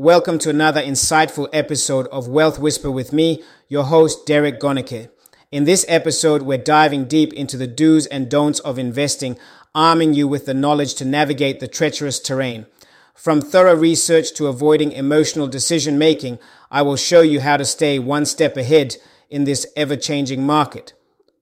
Welcome to another insightful episode of Wealth Whisper with me, your host, Derek Goneke. In this episode, we're diving deep into the do's and don'ts of investing, arming you with the knowledge to navigate the treacherous terrain. From thorough research to avoiding emotional decision making, I will show you how to stay one step ahead in this ever changing market.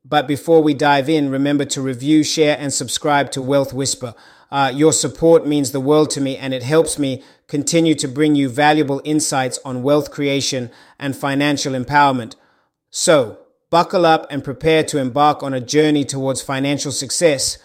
But before we dive in, remember to review, share, and subscribe to Wealth Whisper. Uh, your support means the world to me and it helps me continue to bring you valuable insights on wealth creation and financial empowerment. So, buckle up and prepare to embark on a journey towards financial success.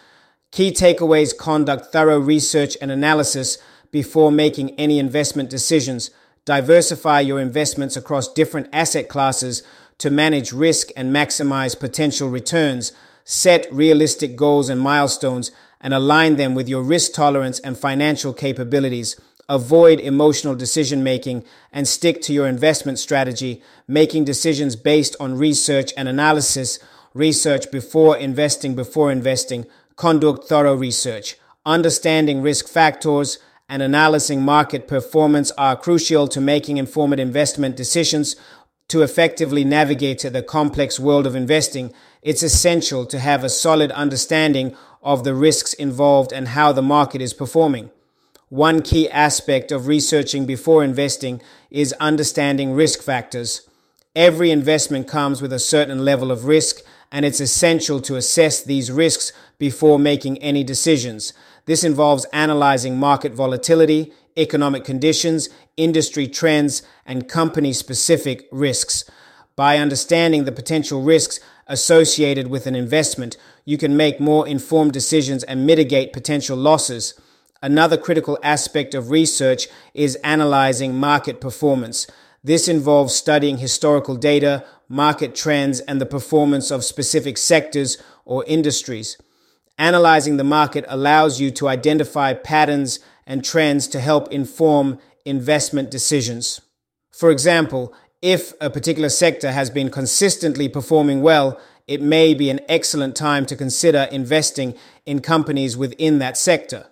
Key takeaways conduct thorough research and analysis before making any investment decisions. Diversify your investments across different asset classes to manage risk and maximize potential returns. Set realistic goals and milestones and align them with your risk tolerance and financial capabilities. Avoid emotional decision making and stick to your investment strategy, making decisions based on research and analysis. Research before investing, before investing. Conduct thorough research. Understanding risk factors and analyzing market performance are crucial to making informed investment decisions to effectively navigate the complex world of investing, it's essential to have a solid understanding of the risks involved and how the market is performing. One key aspect of researching before investing is understanding risk factors. Every investment comes with a certain level of risk, and it's essential to assess these risks before making any decisions. This involves analyzing market volatility, economic conditions, industry trends, and company specific risks. By understanding the potential risks associated with an investment, you can make more informed decisions and mitigate potential losses. Another critical aspect of research is analyzing market performance. This involves studying historical data, market trends, and the performance of specific sectors or industries. Analyzing the market allows you to identify patterns and trends to help inform investment decisions. For example, if a particular sector has been consistently performing well, it may be an excellent time to consider investing in companies within that sector.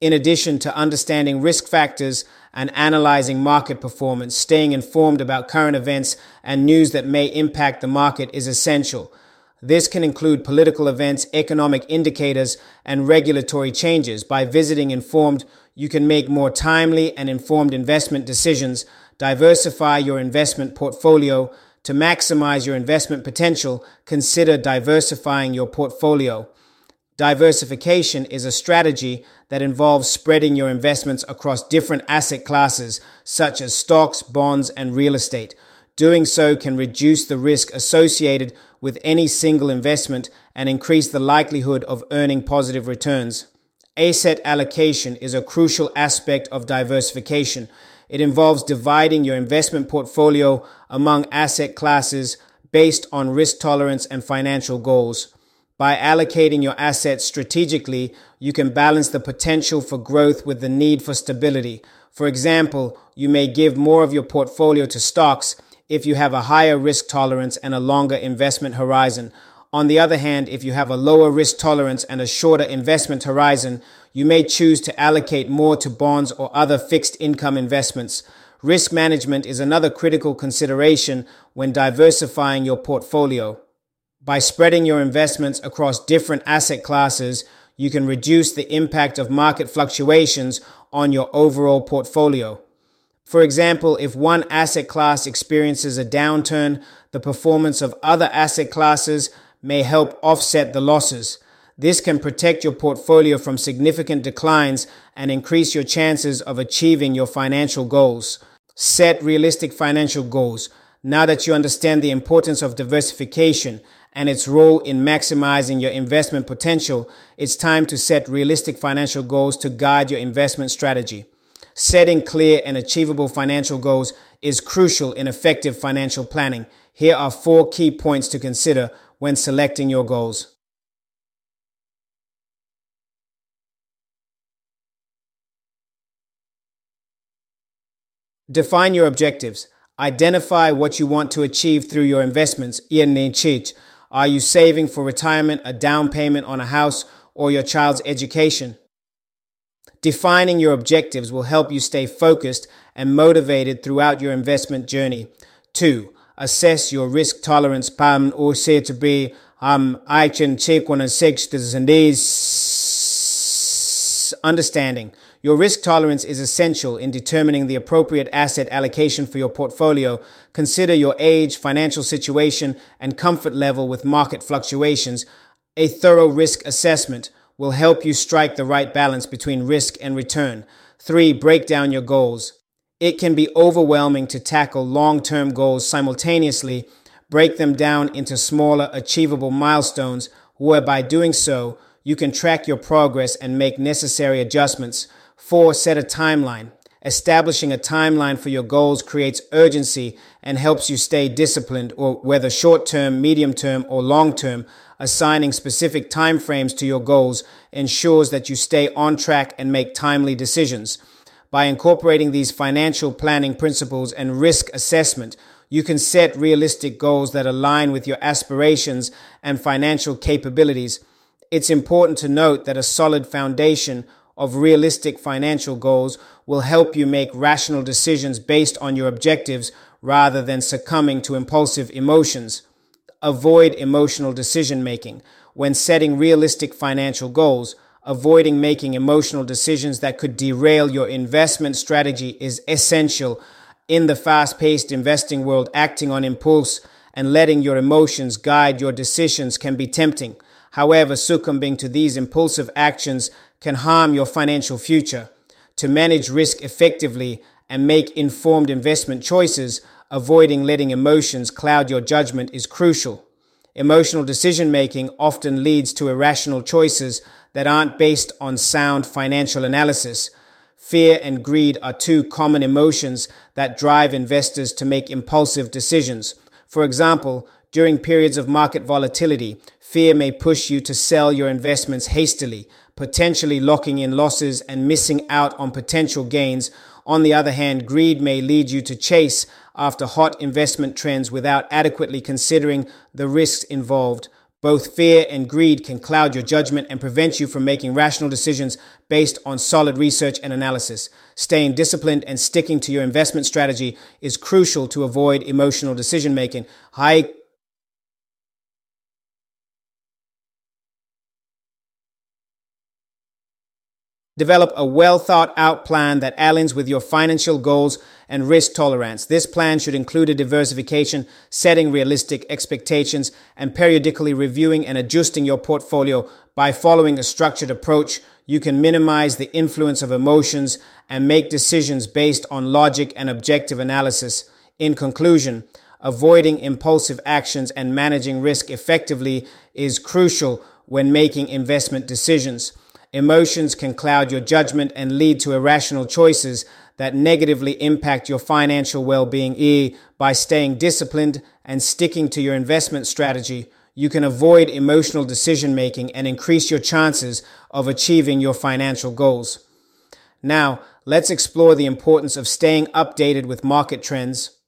In addition to understanding risk factors and analyzing market performance, staying informed about current events and news that may impact the market is essential. This can include political events, economic indicators, and regulatory changes. By visiting informed, you can make more timely and informed investment decisions, diversify your investment portfolio. To maximize your investment potential, consider diversifying your portfolio. Diversification is a strategy that involves spreading your investments across different asset classes, such as stocks, bonds, and real estate. Doing so can reduce the risk associated with any single investment and increase the likelihood of earning positive returns. Asset allocation is a crucial aspect of diversification. It involves dividing your investment portfolio among asset classes based on risk tolerance and financial goals. By allocating your assets strategically, you can balance the potential for growth with the need for stability. For example, you may give more of your portfolio to stocks if you have a higher risk tolerance and a longer investment horizon. On the other hand, if you have a lower risk tolerance and a shorter investment horizon, you may choose to allocate more to bonds or other fixed income investments. Risk management is another critical consideration when diversifying your portfolio. By spreading your investments across different asset classes, you can reduce the impact of market fluctuations on your overall portfolio. For example, if one asset class experiences a downturn, the performance of other asset classes may help offset the losses. This can protect your portfolio from significant declines and increase your chances of achieving your financial goals. Set realistic financial goals. Now that you understand the importance of diversification and its role in maximizing your investment potential, it's time to set realistic financial goals to guide your investment strategy. Setting clear and achievable financial goals is crucial in effective financial planning. Here are four key points to consider when selecting your goals. Define your objectives. Identify what you want to achieve through your investments. Are you saving for retirement, a down payment on a house, or your child's education? Defining your objectives will help you stay focused and motivated throughout your investment journey. Two, assess your risk tolerance. Pam or say to be um I can check one and six and these understanding. Your risk tolerance is essential in determining the appropriate asset allocation for your portfolio. Consider your age, financial situation, and comfort level with market fluctuations. A thorough risk assessment will help you strike the right balance between risk and return. Three, break down your goals. It can be overwhelming to tackle long term goals simultaneously. Break them down into smaller, achievable milestones, where by doing so, you can track your progress and make necessary adjustments. Four, set a timeline. Establishing a timeline for your goals creates urgency and helps you stay disciplined, or whether short term, medium term, or long term, assigning specific timeframes to your goals ensures that you stay on track and make timely decisions. By incorporating these financial planning principles and risk assessment, you can set realistic goals that align with your aspirations and financial capabilities. It's important to note that a solid foundation of realistic financial goals will help you make rational decisions based on your objectives rather than succumbing to impulsive emotions avoid emotional decision making. When setting realistic financial goals, avoiding making emotional decisions that could derail your investment strategy is essential. In the fast paced investing world, acting on impulse and letting your emotions guide your decisions can be tempting. However, succumbing to these impulsive actions can harm your financial future. To manage risk effectively and make informed investment choices, avoiding letting emotions cloud your judgment is crucial. Emotional decision making often leads to irrational choices that aren't based on sound financial analysis. Fear and greed are two common emotions that drive investors to make impulsive decisions. For example, during periods of market volatility, fear may push you to sell your investments hastily, potentially locking in losses and missing out on potential gains. On the other hand, greed may lead you to chase after hot investment trends without adequately considering the risks involved. Both fear and greed can cloud your judgment and prevent you from making rational decisions based on solid research and analysis. Staying disciplined and sticking to your investment strategy is crucial to avoid emotional decision making. High Develop a well thought out plan that aligns with your financial goals and risk tolerance. This plan should include a diversification, setting realistic expectations, and periodically reviewing and adjusting your portfolio by following a structured approach. You can minimize the influence of emotions and make decisions based on logic and objective analysis. In conclusion, avoiding impulsive actions and managing risk effectively is crucial when making investment decisions. Emotions can cloud your judgment and lead to irrational choices that negatively impact your financial well being. E, by staying disciplined and sticking to your investment strategy, you can avoid emotional decision making and increase your chances of achieving your financial goals. Now, let's explore the importance of staying updated with market trends.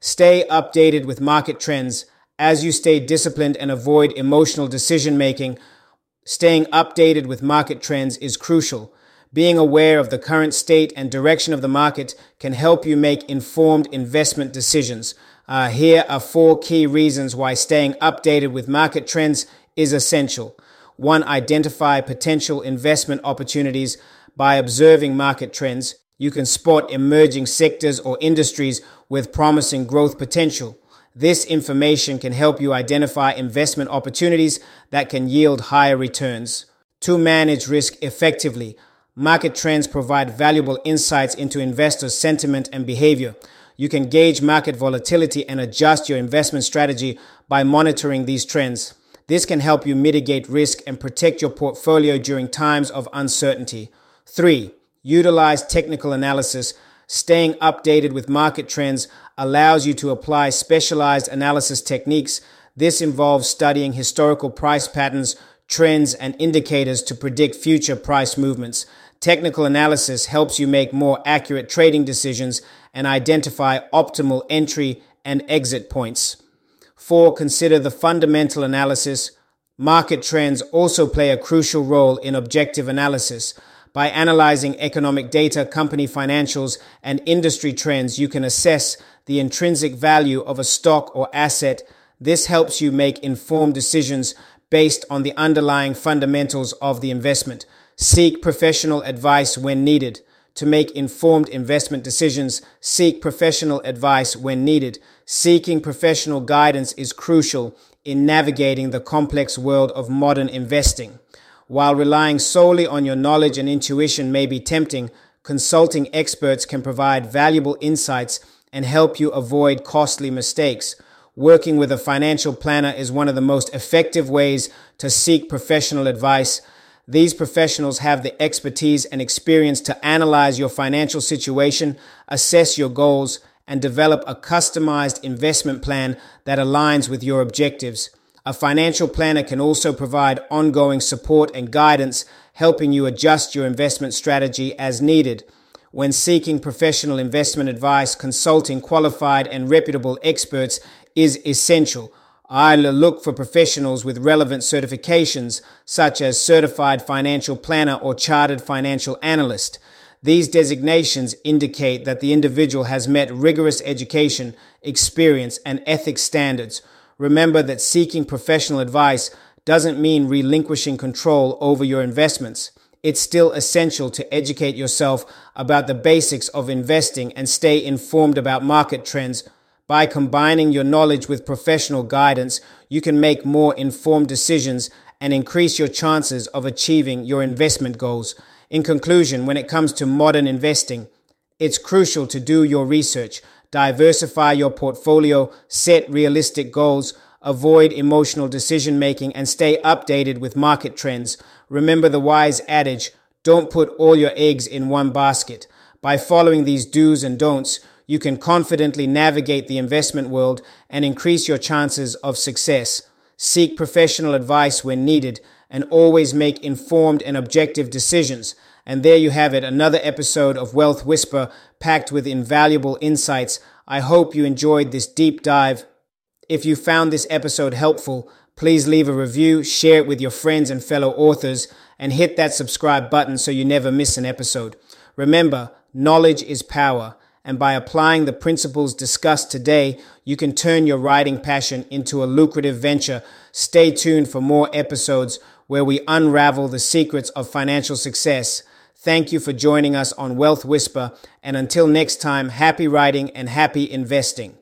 Stay updated with market trends as you stay disciplined and avoid emotional decision making Staying updated with market trends is crucial. Being aware of the current state and direction of the market can help you make informed investment decisions. Uh, here are four key reasons why staying updated with market trends is essential. One, identify potential investment opportunities by observing market trends. You can spot emerging sectors or industries with promising growth potential. This information can help you identify investment opportunities that can yield higher returns. To manage risk effectively, market trends provide valuable insights into investors' sentiment and behavior. You can gauge market volatility and adjust your investment strategy by monitoring these trends. This can help you mitigate risk and protect your portfolio during times of uncertainty. Three, utilize technical analysis Staying updated with market trends allows you to apply specialized analysis techniques. This involves studying historical price patterns, trends, and indicators to predict future price movements. Technical analysis helps you make more accurate trading decisions and identify optimal entry and exit points. Four, consider the fundamental analysis. Market trends also play a crucial role in objective analysis. By analyzing economic data, company financials, and industry trends, you can assess the intrinsic value of a stock or asset. This helps you make informed decisions based on the underlying fundamentals of the investment. Seek professional advice when needed. To make informed investment decisions, seek professional advice when needed. Seeking professional guidance is crucial in navigating the complex world of modern investing. While relying solely on your knowledge and intuition may be tempting, consulting experts can provide valuable insights and help you avoid costly mistakes. Working with a financial planner is one of the most effective ways to seek professional advice. These professionals have the expertise and experience to analyze your financial situation, assess your goals, and develop a customized investment plan that aligns with your objectives. A financial planner can also provide ongoing support and guidance, helping you adjust your investment strategy as needed. When seeking professional investment advice, consulting qualified and reputable experts is essential. I look for professionals with relevant certifications, such as Certified Financial Planner or Chartered Financial Analyst. These designations indicate that the individual has met rigorous education, experience, and ethics standards. Remember that seeking professional advice doesn't mean relinquishing control over your investments. It's still essential to educate yourself about the basics of investing and stay informed about market trends. By combining your knowledge with professional guidance, you can make more informed decisions and increase your chances of achieving your investment goals. In conclusion, when it comes to modern investing, it's crucial to do your research, diversify your portfolio, set realistic goals, avoid emotional decision making, and stay updated with market trends. Remember the wise adage don't put all your eggs in one basket. By following these do's and don'ts, you can confidently navigate the investment world and increase your chances of success. Seek professional advice when needed and always make informed and objective decisions. And there you have it, another episode of Wealth Whisper packed with invaluable insights. I hope you enjoyed this deep dive. If you found this episode helpful, please leave a review, share it with your friends and fellow authors, and hit that subscribe button so you never miss an episode. Remember, knowledge is power, and by applying the principles discussed today, you can turn your writing passion into a lucrative venture. Stay tuned for more episodes where we unravel the secrets of financial success. Thank you for joining us on Wealth Whisper, and until next time, happy writing and happy investing.